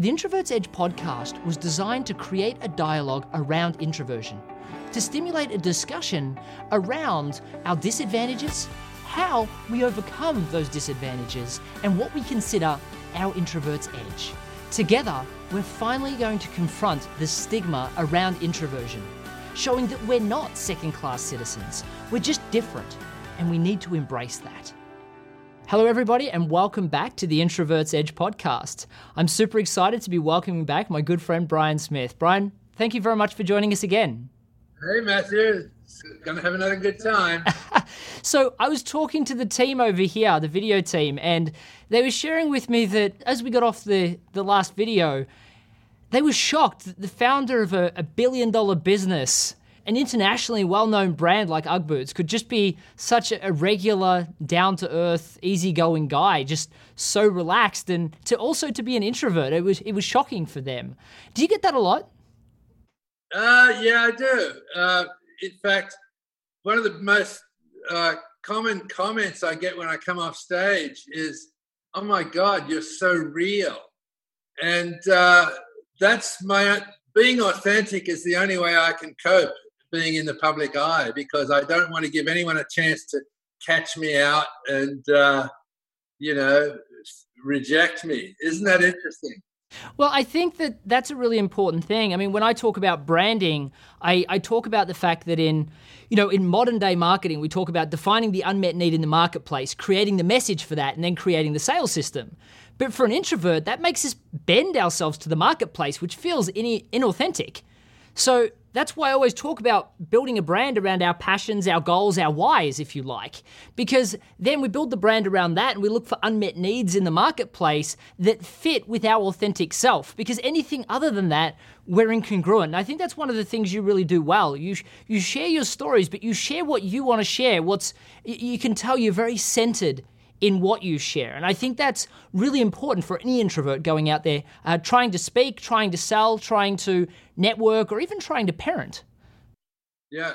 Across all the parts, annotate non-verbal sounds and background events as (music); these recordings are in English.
The Introvert's Edge podcast was designed to create a dialogue around introversion, to stimulate a discussion around our disadvantages, how we overcome those disadvantages, and what we consider our introvert's edge. Together, we're finally going to confront the stigma around introversion, showing that we're not second class citizens, we're just different, and we need to embrace that. Hello, everybody, and welcome back to the Introvert's Edge podcast. I'm super excited to be welcoming back my good friend Brian Smith. Brian, thank you very much for joining us again. Hey, Matthew. Gonna have another good time. (laughs) so, I was talking to the team over here, the video team, and they were sharing with me that as we got off the, the last video, they were shocked that the founder of a, a billion dollar business an internationally well-known brand like UGG Boots could just be such a regular, down-to-earth, easygoing guy, just so relaxed, and to also to be an introvert, it was it was shocking for them. Do you get that a lot? Uh, yeah, I do. Uh, in fact, one of the most uh, common comments I get when I come off stage is, "Oh my God, you're so real," and uh, that's my being authentic is the only way I can cope being in the public eye because I don't want to give anyone a chance to catch me out and, uh, you know, reject me. Isn't that interesting? Well, I think that that's a really important thing. I mean, when I talk about branding, I, I, talk about the fact that in, you know, in modern day marketing, we talk about defining the unmet need in the marketplace, creating the message for that, and then creating the sales system. But for an introvert, that makes us bend ourselves to the marketplace, which feels in- inauthentic. So that's why I always talk about building a brand around our passions, our goals, our whys, if you like, because then we build the brand around that and we look for unmet needs in the marketplace that fit with our authentic self. Because anything other than that, we're incongruent. And I think that's one of the things you really do well. You you share your stories, but you share what you want to share. What's you can tell you're very centered in what you share. And I think that's really important for any introvert going out there, uh, trying to speak, trying to sell, trying to network, or even trying to parent. Yeah,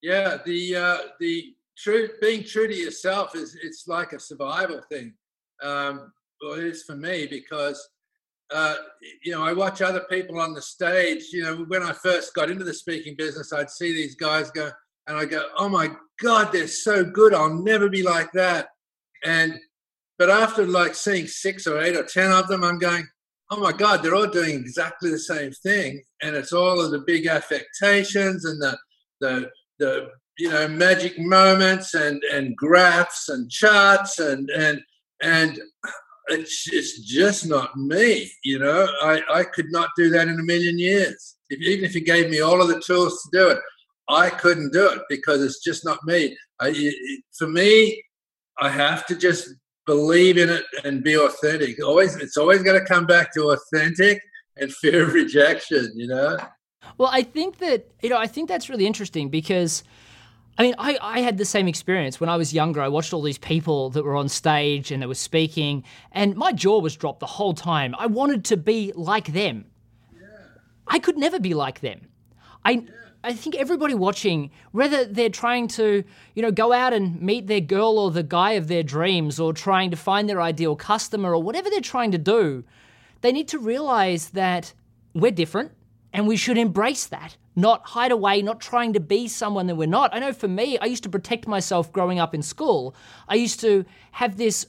yeah. The uh, the true being true to yourself is it's like a survival thing. Um, well, it is for me because. Uh, you know, I watch other people on the stage. You know, when I first got into the speaking business, I'd see these guys go, and I go, "Oh my God, they're so good! I'll never be like that." And but after like seeing six or eight or ten of them, I'm going, oh my God, they're all doing exactly the same thing. And it's all of the big affectations and the the the you know magic moments and and graphs and charts and and and it's, it's just not me you know? I, I could not do that in a million years. If, even if you gave me all of the tools to do it i couldn't do it because it's just not me. I, for me I have to just believe in it and be authentic. Always, it's always going to come back to authentic and fear of rejection. You know. Well, I think that you know, I think that's really interesting because. I mean, I, I had the same experience when I was younger. I watched all these people that were on stage and they were speaking, and my jaw was dropped the whole time. I wanted to be like them. Yeah. I could never be like them. I, yeah. I think everybody watching, whether they're trying to, you know, go out and meet their girl or the guy of their dreams or trying to find their ideal customer or whatever they're trying to do, they need to realize that we're different and we should embrace that, not hide away, not trying to be someone that we're not. I know for me, I used to protect myself growing up in school. I used to have this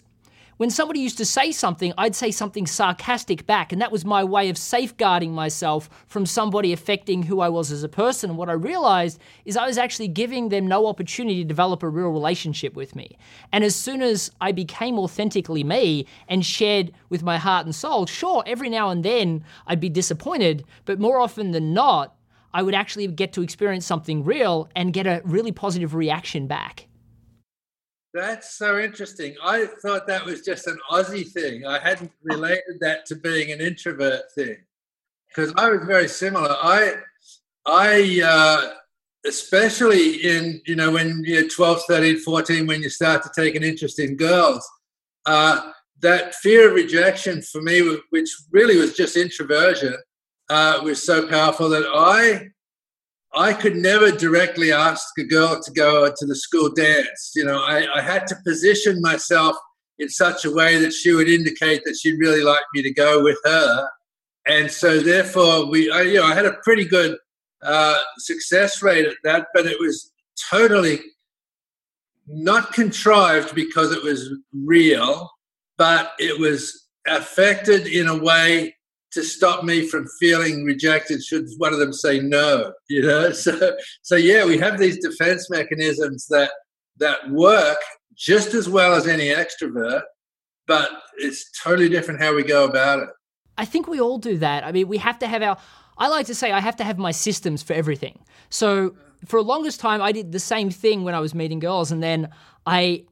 when somebody used to say something, I'd say something sarcastic back, and that was my way of safeguarding myself from somebody affecting who I was as a person. And what I realized is I was actually giving them no opportunity to develop a real relationship with me. And as soon as I became authentically me and shared with my heart and soul, sure, every now and then I'd be disappointed, but more often than not, I would actually get to experience something real and get a really positive reaction back. That's so interesting. I thought that was just an Aussie thing. I hadn't related that to being an introvert thing because I was very similar. I, I, uh, especially in, you know, when you're 12, 13, 14, when you start to take an interest in girls, uh, that fear of rejection for me, which really was just introversion, uh, was so powerful that I I could never directly ask a girl to go to the school dance. You know, I, I, had to position myself in such a way that she would indicate that she'd really like me to go with her. and so therefore we, I, you know, I had a pretty good uh, success rate at that, but it was totally not contrived because it was real, but it was affected in a way to stop me from feeling rejected should one of them say no you know? (laughs) So so yeah we have these defense mechanisms that that work just as well as any extrovert but it's totally different how we go about it. I think we all do that. I mean we have to have our i like to say i have to have my systems for everything. So for the longest time i did the same thing when i was meeting girls and then i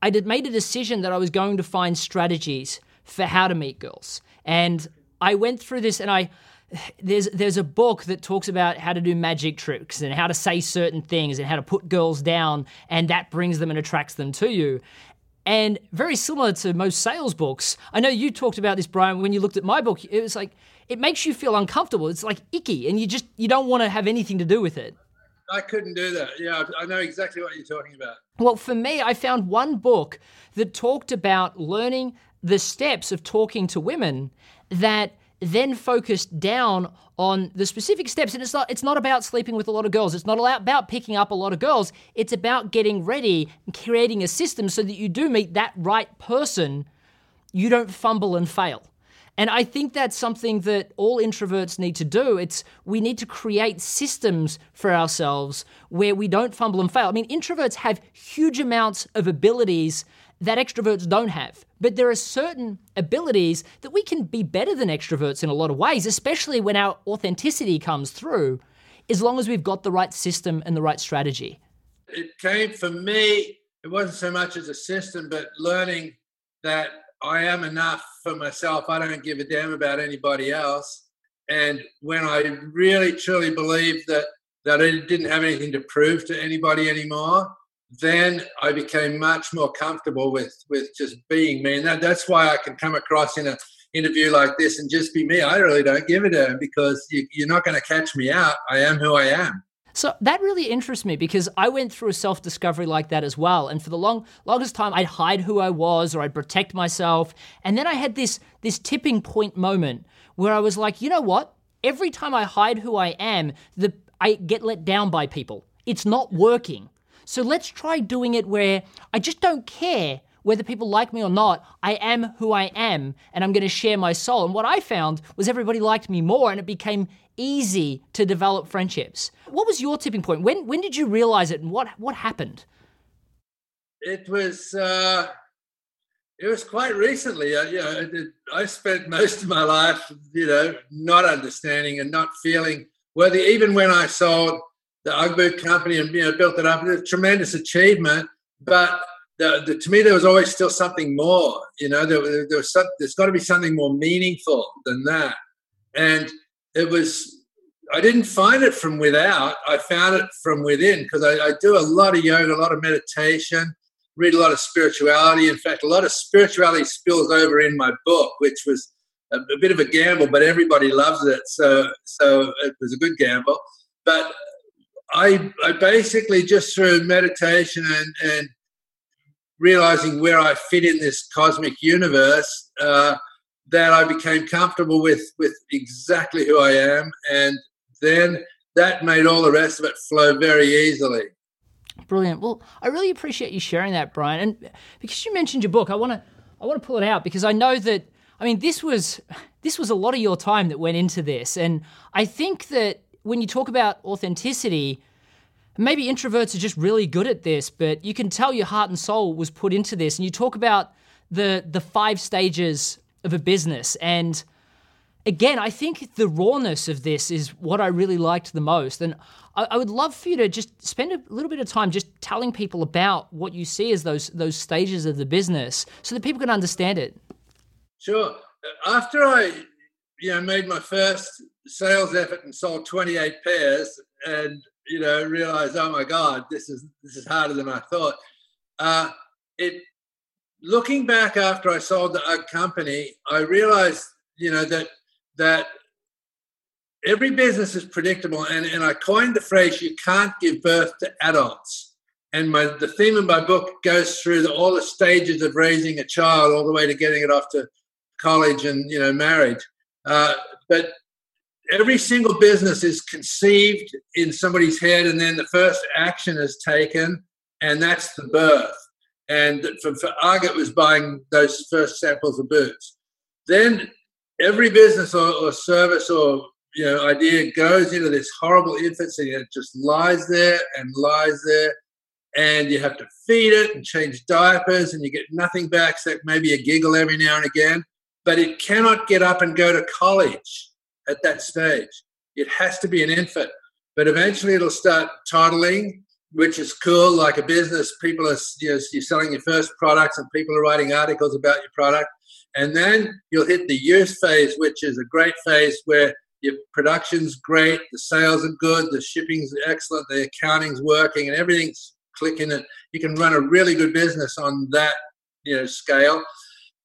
i did made a decision that i was going to find strategies for how to meet girls. And I went through this and I there's there's a book that talks about how to do magic tricks and how to say certain things and how to put girls down and that brings them and attracts them to you. And very similar to most sales books, I know you talked about this, Brian, when you looked at my book. It was like it makes you feel uncomfortable. It's like icky, and you just you don't want to have anything to do with it. I couldn't do that. Yeah, I know exactly what you're talking about. Well, for me, I found one book that talked about learning the steps of talking to women that then focused down on the specific steps. And it's not it's not about sleeping with a lot of girls. It's not about picking up a lot of girls. It's about getting ready and creating a system so that you do meet that right person. You don't fumble and fail. And I think that's something that all introverts need to do. It's we need to create systems for ourselves where we don't fumble and fail. I mean, introverts have huge amounts of abilities that extroverts don't have. But there are certain abilities that we can be better than extroverts in a lot of ways, especially when our authenticity comes through, as long as we've got the right system and the right strategy. It came for me, it wasn't so much as a system, but learning that I am enough for myself. I don't give a damn about anybody else. And when I really truly believed that that I didn't have anything to prove to anybody anymore, then I became much more comfortable with with just being me, and that, that's why I can come across in an interview like this and just be me. I really don't give a damn because you, you're not going to catch me out. I am who I am. So that really interests me because I went through a self discovery like that as well. And for the long longest time, I'd hide who I was or I'd protect myself. And then I had this this tipping point moment where I was like, you know what? Every time I hide who I am, the I get let down by people. It's not working. So let's try doing it where I just don't care whether people like me or not. I am who I am and I'm going to share my soul. And what I found was everybody liked me more and it became easy to develop friendships. What was your tipping point? When when did you realize it and what what happened? It was uh it was quite recently. I, you know, I spent (laughs) most of my life, you know, not understanding and not feeling worthy. Even when I sold the Ugg company and you know built it up. Tremendous achievement, but the, the, to me there was always still something more. You know, there, there was some, there's got to be something more meaningful than that, and it was. I didn't find it from without. I found it from within because I, I do a lot of yoga, a lot of meditation, read a lot of spirituality. In fact, a lot of spirituality spills over in my book, which was a, a, bit of a gamble, but everybody loves it. So, so it was a good gamble. But I, I basically just through meditation and, and realizing where I fit in this cosmic universe, uh, that I became comfortable with with exactly who I am, and then that made all the rest of it flow very easily. Brilliant. Well, I really appreciate you sharing that, Brian. And because you mentioned your book, I want to I want to pull it out because I know that I mean this was this was a lot of your time that went into this, and I think that when you talk about authenticity, maybe introverts are just really good at this, but you can tell your heart and soul was put into this. And you talk about the the five stages of a business. And again, I think the rawness of this is what I really liked the most. And I, I would love for you to just spend a little bit of time just telling people about what you see as those those stages of the business so that people can understand it. Sure. After I you know made my first sales effort and sold 28 pairs and you know realized oh my god this is this is harder than i thought. Uh, it looking back after i sold the UGG company i realized you know that that every business is predictable and, and i coined the phrase you can't give birth to adults. And my the theme of my book goes through the, all the stages of raising a child all the way to getting it off to college and you know marriage Uh, but every single business is conceived in somebody's head, and then the first action is taken, and that's the birth. And for, for UGG it was buying those first samples of boots. Then every business or, or service or you know idea goes into this horrible infancy and it just lies there and lies there and you have to feed it and change diapers and you get nothing back except maybe a giggle every now and again but it cannot get up and go to college at that stage it has to be an infant but eventually it'll start toddling which is cool like a business people are you know, you're selling your first products and people are writing articles about your product and then you'll hit the youth phase which is a great phase where your production's great, the sales are good, the shipping's excellent, the accounting's working, and everything's clicking. And you can run a really good business on that, you know, scale.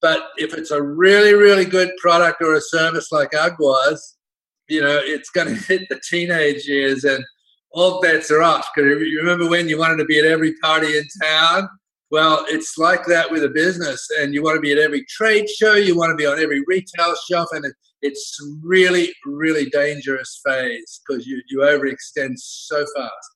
But if it's a really, really good product or a service like UGG was, you know, it's going (laughs) to hit the teenage years and all bets are off. Because you remember when you wanted to be at every party in town? Well, it's like that with a business, and you want to be at every trade show, you want to be on every retail shelf, and it, it's really, really dangerous phase because you, you overextend so fast.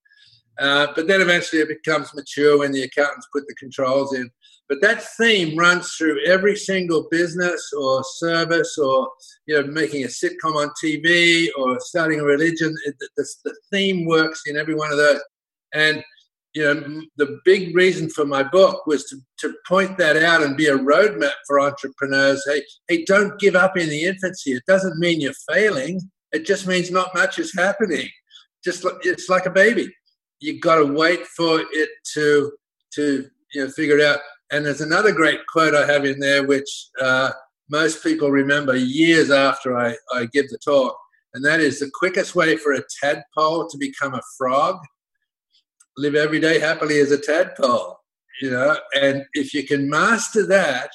Uh, but then eventually it becomes mature when the accountants put the controls in. But that theme runs through every single business or service or you know making a sitcom on TV or starting a religion. It, the, the theme works in every one of those. And you know, the big reason for my book was to, to point that out and be a roadmap for entrepreneurs. Hey, hey, don't give up in the infancy. It doesn't mean you're failing. It just means not much is happening. Just like, it's like a baby. You've got to wait for it to to you know figure it out. And there's another great quote I have in there, which uh, most people remember years after I, I give the talk, and that is the quickest way for a tadpole to become a frog live every day happily as a tadpole, you know. And if you can master that,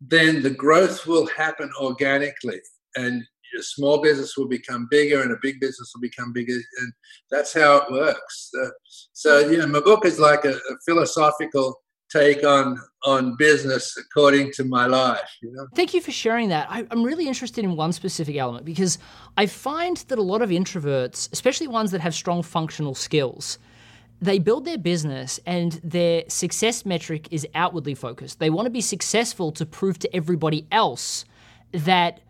then the growth will happen organically, and your small business will become bigger, and a big business will become bigger, and that's how it works. Uh, so, you know, my book is like a, a philosophical take on on business according to my life you know thank you for sharing that I, am really interested in one specific element because i find that a lot of introverts especially ones that have strong functional skills they build their business and their success metric is outwardly focused. They want to be successful to prove to everybody else that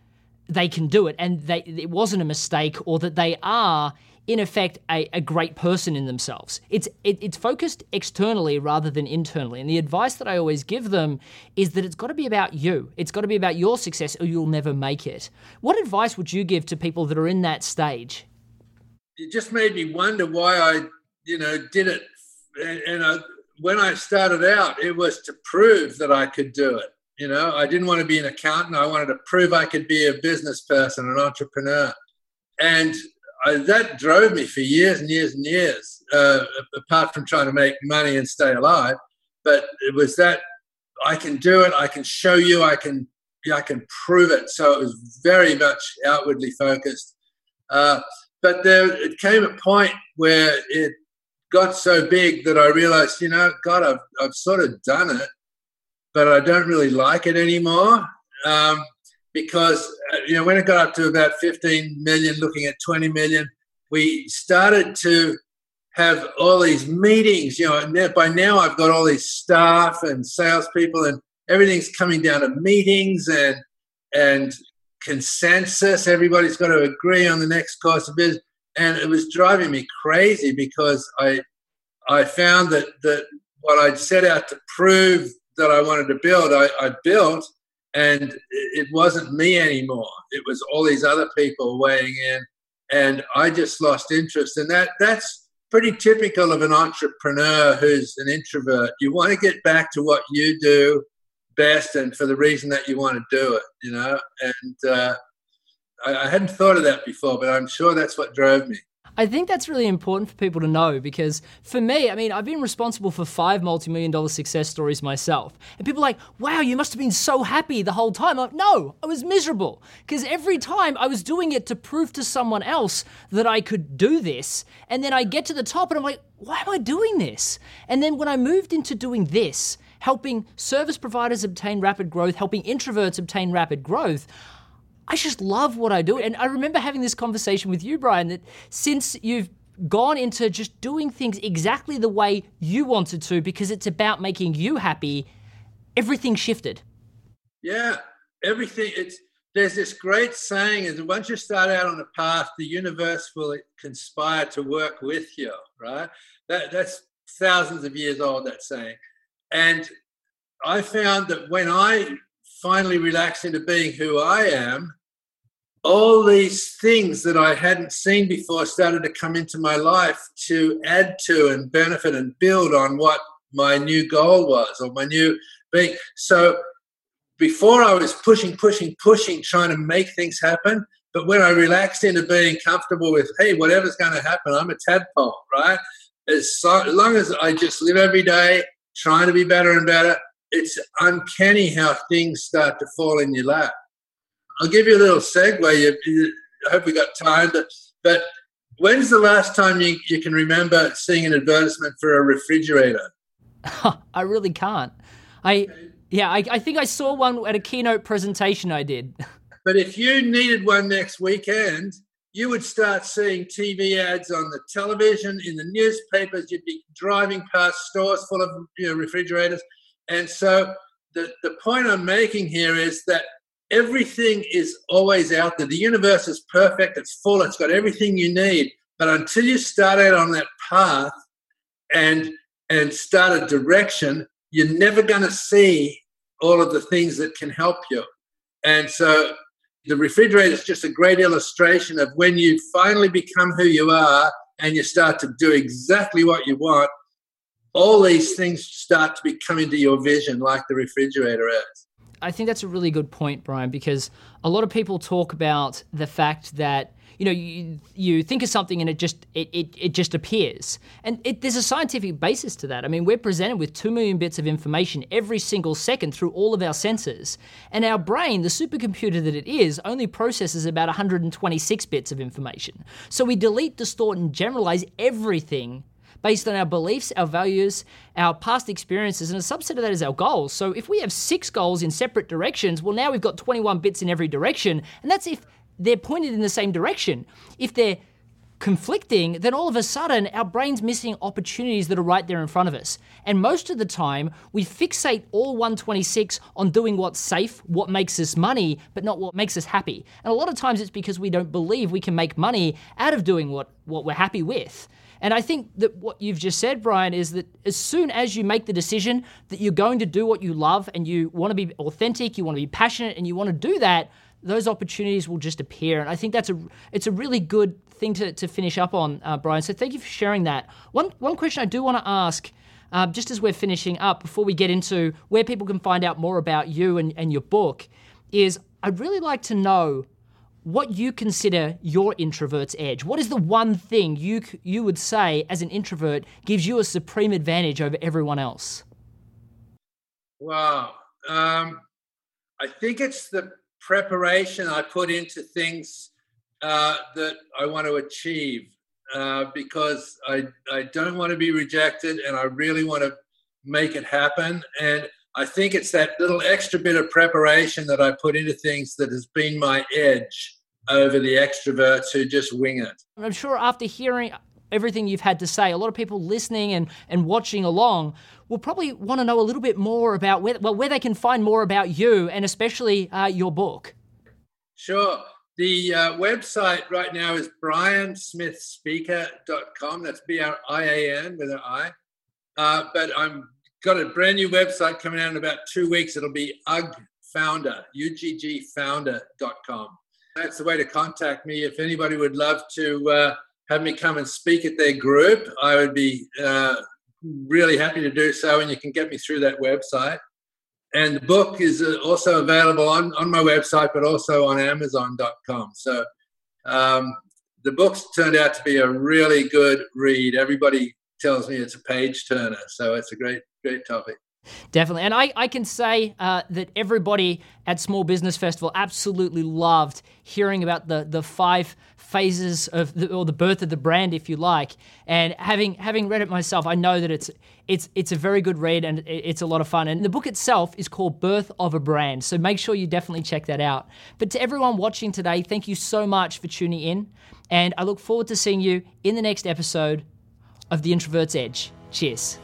they can do it and they, it wasn't a mistake or that they are in effect a, a great person in themselves it's it, it's focused externally rather than internally and the advice that i always give them is that it's got to be about you it's got to be about your success or you'll never make it what advice would you give to people that are in that stage it just made me wonder why i you know, did it. And, and I, when I started out, it was to prove that I could do it. You know, I didn't want to be an accountant. I wanted to prove I could be a business person, an entrepreneur. And I, that drove me for years and years and years, uh, apart from trying to make money and stay alive. But it was that I can do it. I can show you. I can. I can prove it. So it was very much outwardly focused. Uh, but there, it came a point where it got so big that I realized, you know, God, I've, I've sort of done it, but I don't really like it anymore. Um, because, uh, you know, when it got up to about 15 million, looking at 20 million, we started to have all these meetings. You know, by now I've got all these staff and salespeople, and everything's coming down to meetings and and consensus. Everybody's got to agree on the next course of business and it was driving me crazy because I I found that that what I'd set out to prove that I wanted to build, I, I built, and it wasn't me anymore. It was all these other people weighing in, and I just lost interest. And that that's pretty typical of an entrepreneur who's an introvert. You want to get back to what you do best, and for the reason that you want to do it, you know. And uh, I, I hadn't thought of that before, but I'm sure that's what drove me. I think that's really important for people to know because for me, I mean, I've been responsible for five multi million dollar success stories myself. And people are like, wow, you must have been so happy the whole time. I'm like, no, I was miserable because every time I was doing it to prove to someone else that I could do this. And then I get to the top and I'm like, why am I doing this? And then when I moved into doing this, helping service providers obtain rapid growth, helping introverts obtain rapid growth, I just love what I do. And I remember having this conversation with you, Brian, that since you've gone into just doing things exactly the way you wanted to because it's about making you happy, everything shifted. Yeah, everything. It's there's this great saying is once you start out on a path, the universe will conspire to work with you, right? That that's thousands of years old, that saying. And I found that when I finally relaxed into being who I am, all these things that I hadn't seen before started to come into my life to add to and benefit and build on what my new goal was or my new being. So before I was pushing, pushing, pushing, trying to make things happen. But when I relaxed into being comfortable with, hey, whatever's going to happen, I'm a tadpole, right? As, so, as long as I just live every day trying to be better and better, it's uncanny how things start to fall in your lap. I'll give you a little segue. You, you, I hope we got time, but, but when's the last time you, you can remember seeing an advertisement for a refrigerator? (laughs) I really can't. I yeah, I, I think I saw one at a keynote presentation I did. (laughs) But if you needed one next weekend, you would start seeing TV ads on the television, in the newspapers. You'd be driving past stores full of you know, refrigerators. And so the, the point I'm making here is that everything is always out there. The universe is perfect, it's full, it's got everything you need. But until you start out on that path and and start a direction, you're never to see all of the things that can help you. And so the refrigerator is just a great illustration of when you finally become who you are and you start to do exactly what you want, all these things start to become into your vision like the refrigerator is. I think that's a really good point, Brian, because a lot of people talk about the fact that you know you, you think of something and it just it, it, it just appears. And it, there's a scientific basis to that. I mean we're presented with 2 million bits of information every single second through all of our senses and our brain the supercomputer that it is only processes about 126 bits of information. So we delete distort and generalize everything based on our beliefs, our values, our past experiences, and a subset of that is our goals. So if we have six goals in separate directions, well, now we've got 21 bits in every direction, and that's if they're pointed in the same direction. If they're conflicting, then all of a sudden our brain's missing opportunities that are right there in front of us. And most of the time, we fixate all 126 on doing what's safe, what makes us money, but not what makes us happy. And a lot of times it's because we don't believe we can make money out of doing what, what we're happy with. And I think that what you've just said, Brian, is that as soon as you make the decision that you're going to do what you love and you want to be authentic, you want to be passionate, and you want to do that, those opportunities will just appear. And I think that's a it's a really good thing to, to finish up on, uh, Brian. So thank you for sharing that. One one question I do want to ask. Uh, just as we're finishing up, before we get into where people can find out more about you and, and your book, is I'd really like to know what you consider your introvert's edge. What is the one thing you you would say as an introvert gives you a supreme advantage over everyone else? Wow, um, I think it's the preparation I put into things uh, that I want to achieve uh, because I, I don't want to be rejected and I really want to make it happen. And I think it's that little extra bit of preparation that I put into things that has been my edge over the extroverts who just wing it. I'm sure after hearing everything you've had to say, a lot of people listening and, and watching along will probably want to know a little bit more about where, well, where they can find more about you and especially uh, your book. Sure. The uh, website right now is briansmithspeaker.com. That's B R I A N with an I. Uh, but I'm got a brand new website coming out in about two weeks. It'll be uggfounder, U-G-G-founder.com. That's the way to contact me. If anybody would love to uh, have me come and speak at their group, I would be uh, really happy to do so. And you can get me through that website. And the book is uh, also available on, on my website, but also on Amazon.com. So um, the book's turned out to be a really good read. Everybody tells me it's a page turner. So it's a great, great topic. Definitely. And I, I can say uh, that everybody at Small Business Festival absolutely loved hearing about the, the five phases of the, or the birth of the brand, if you like. And having having read it myself, I know that it's it's it's a very good read and it's a lot of fun. And the book itself is called Birth of a Brand, so make sure you definitely check that out. But to everyone watching today, thank you so much for tuning in, and I look forward to seeing you in the next episode of The Introvert's Edge. Cheers.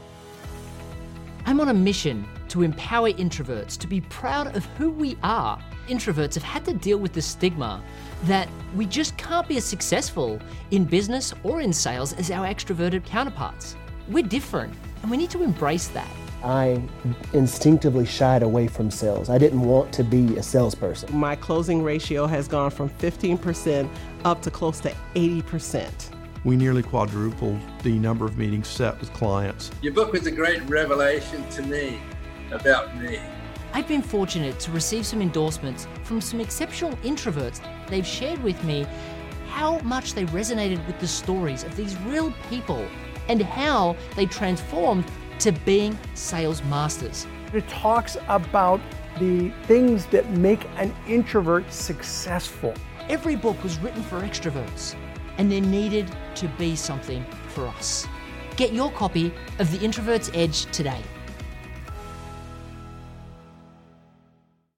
I'm on a mission to empower introverts to be proud of who we are. Introverts have had to deal with the stigma that we just can't be as successful in business or in sales as our extroverted counterparts. We're different, and we need to embrace that. I instinctively shied away from sales. I didn't want to be a salesperson. My closing ratio has gone from 15% up to close to 80%. We nearly quadrupled the number of meetings set with clients. Your book was a great revelation to me about me. I've been fortunate to receive some endorsements from some exceptional introverts. They've shared with me how much they resonated with the stories of these real people and how they transformed to being sales masters. It talks about the things that make an introvert successful. Every book was written for extroverts, and there needed to be something for us. Get your copy of The Introvert's Edge today.